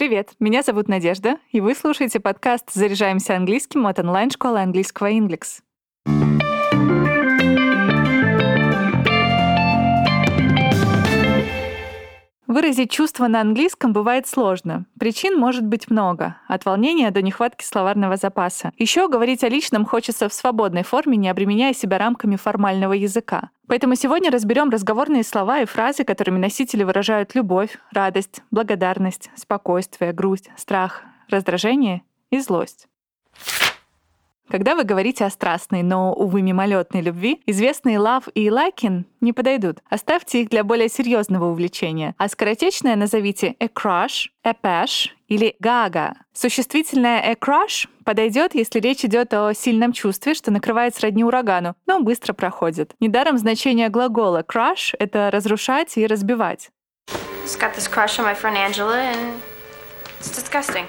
Привет, меня зовут Надежда, и вы слушаете подкаст «Заряжаемся английским» от онлайн-школы английского Inglix. Выразить чувство на английском бывает сложно. Причин может быть много. От волнения до нехватки словарного запаса. Еще говорить о личном хочется в свободной форме, не обременяя себя рамками формального языка. Поэтому сегодня разберем разговорные слова и фразы, которыми носители выражают любовь, радость, благодарность, спокойствие, грусть, страх, раздражение и злость. Когда вы говорите о страстной, но, увы, мимолетной любви, известные love и liking не подойдут. Оставьте их для более серьезного увлечения. А скоротечное назовите a crush, a pash или gaga. Существительное a crush подойдет, если речь идет о сильном чувстве, что накрывает сродни урагану, но быстро проходит. Недаром значение глагола crush — это разрушать и разбивать. Got this crush on my friend Angela and it's disgusting.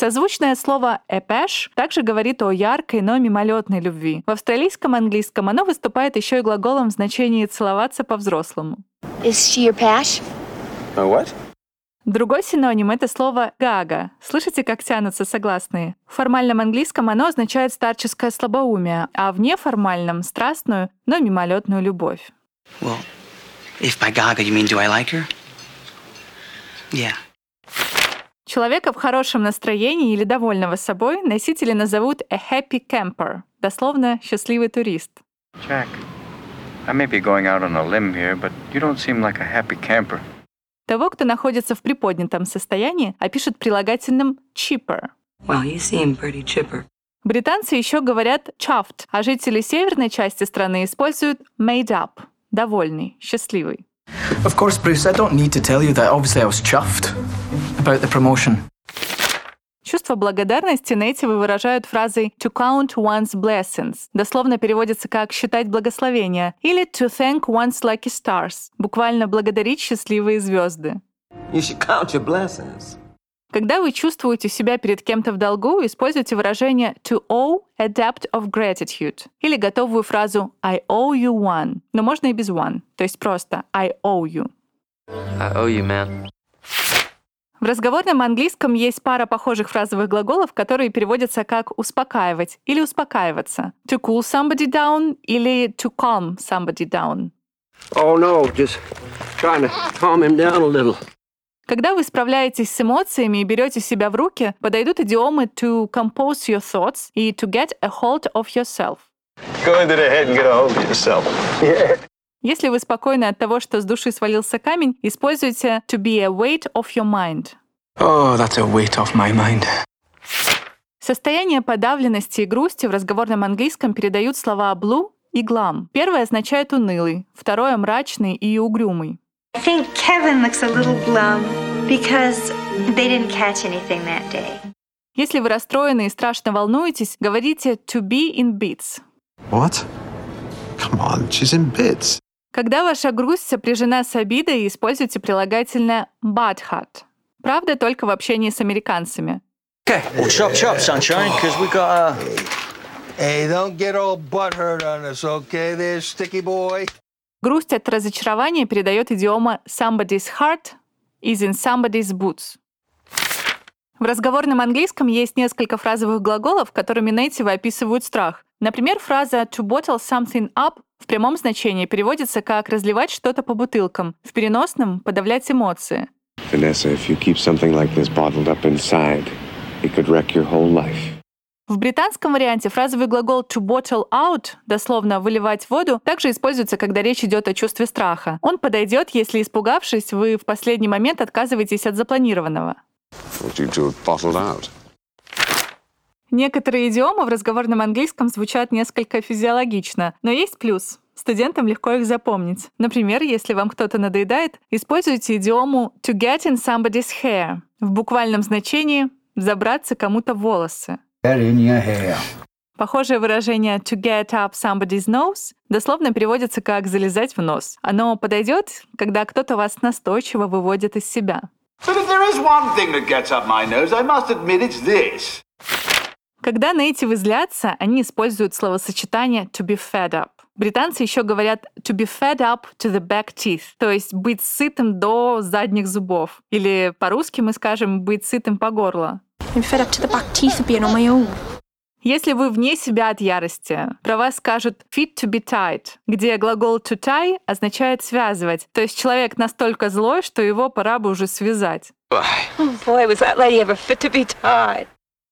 Созвучное слово «эпэш» также говорит о яркой, но мимолетной любви. В австралийском английском оно выступает еще и глаголом в значении «целоваться по-взрослому». Is she your pash? A what? Другой синоним — это слово «гага». Слышите, как тянутся согласные? В формальном английском оно означает старческое слабоумие, а в неформальном — страстную, но мимолетную любовь. Well, if by gaga you mean do I like her? Yeah. Человека в хорошем настроении или довольного собой носители назовут a happy camper, дословно «счастливый турист». Jack, I may be going out on a limb here, but you don't seem like a happy camper. Того, кто находится в приподнятом состоянии, опишут прилагательным chipper. Well, you seem pretty chipper. Британцы еще говорят chuffed, а жители северной части страны используют made up, довольный, счастливый. Of course, Bruce, I don't need to tell you that obviously I was chuffed about the promotion. Чувство благодарности нейтивы выражают фразой «to count one's blessings», дословно переводится как «считать благословения», или «to thank one's lucky stars», буквально «благодарить счастливые звезды». You should count your blessings. Когда вы чувствуете себя перед кем-то в долгу, используйте выражение to owe a debt of gratitude или готовую фразу I owe you one, но можно и без one, то есть просто I owe you. I owe you, man. В разговорном английском есть пара похожих фразовых глаголов, которые переводятся как «успокаивать» или «успокаиваться». To cool somebody down или to calm somebody down. Oh no, just trying to calm him down a little. Когда вы справляетесь с эмоциями и берете себя в руки, подойдут идиомы to compose your thoughts и to get a hold of yourself. Go into the head and get a hold of yourself. Yeah. Если вы спокойны от того, что с души свалился камень, используйте to be a weight of your mind. Oh, that's a weight off my mind. Состояние подавленности и грусти в разговорном английском передают слова blue и glum. Первое означает унылый, второе — мрачный и угрюмый. I think Kevin looks a little glum because they didn't catch anything that day. Если вы расстроены и страшно волнуетесь, говорите to be in bits. What? Come on, she's in bits. Когда ваша грусть сопряжена с обидой, используйте прилагательное butthurt. Правда, только в общении с американцами. Okay, well, chop chop, sunshine, because we got a... Hey, don't get all butthurt on us, okay, there, sticky boy? Грусть от разочарования передает идиома somebody's heart is in somebody's boots. В разговорном английском есть несколько фразовых глаголов, которыми нейтивы описывают страх. Например, фраза to bottle something up в прямом значении переводится как разливать что-то по бутылкам, в переносном — подавлять эмоции. Vanessa, if you keep something like this bottled up inside, it could wreck your whole life. В британском варианте фразовый глагол to bottle out, дословно выливать воду, также используется, когда речь идет о чувстве страха. Он подойдет, если, испугавшись, вы в последний момент отказываетесь от запланированного. Некоторые идиомы в разговорном английском звучат несколько физиологично, но есть плюс. Студентам легко их запомнить. Например, если вам кто-то надоедает, используйте идиому to get in somebody's hair. В буквальном значении забраться кому-то в волосы. Get in your hair. Похожее выражение to get up somebody's nose дословно переводится как залезать в нос. Оно подойдет, когда кто-то вас настойчиво выводит из себя. Когда нейтивы злятся, они используют словосочетание to be fed up. Британцы еще говорят to be fed up to the back teeth, то есть быть сытым до задних зубов. Или по-русски мы скажем быть сытым по горло. I'm fed up to the back teeth of being on my own. Если вы вне себя от ярости, про вас скажут fit to be tied, где глагол to tie означает связывать. То есть человек настолько злой, что его пора бы уже связать. Oh boy, was that lady ever fit to be tied.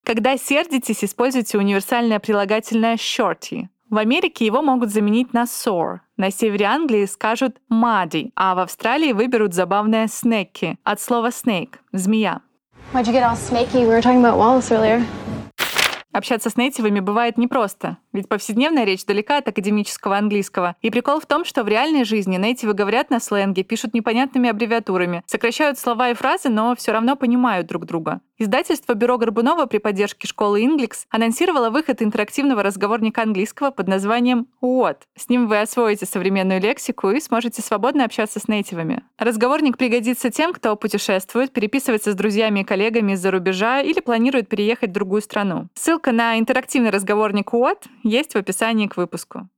Когда сердитесь, используйте универсальное прилагательное shorty. В Америке его могут заменить на sore. На севере Англии скажут muddy, а в Австралии выберут забавное snaky от слова snake — змея. Общаться с нейтивами бывает непросто, ведь повседневная речь далека от академического английского. И прикол в том, что в реальной жизни нейтивы говорят на сленге, пишут непонятными аббревиатурами, сокращают слова и фразы, но все равно понимают друг друга. Издательство «Бюро Горбунова» при поддержке школы Inglix анонсировало выход интерактивного разговорника английского под названием «What». С ним вы освоите современную лексику и сможете свободно общаться с нейтивами. Разговорник пригодится тем, кто путешествует, переписывается с друзьями и коллегами из-за рубежа или планирует переехать в другую страну. Ссылка на интерактивный разговорник «What» есть в описании к выпуску.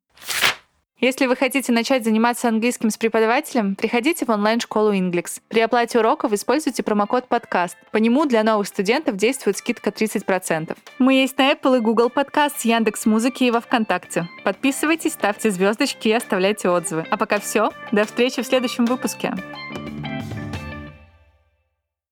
Если вы хотите начать заниматься английским с преподавателем, приходите в онлайн-школу Inglix. При оплате уроков используйте промокод подкаст. По нему для новых студентов действует скидка 30%. Мы есть на Apple и Google Подкаст, Яндекс Музыки и во Вконтакте. Подписывайтесь, ставьте звездочки и оставляйте отзывы. А пока все. До встречи в следующем выпуске.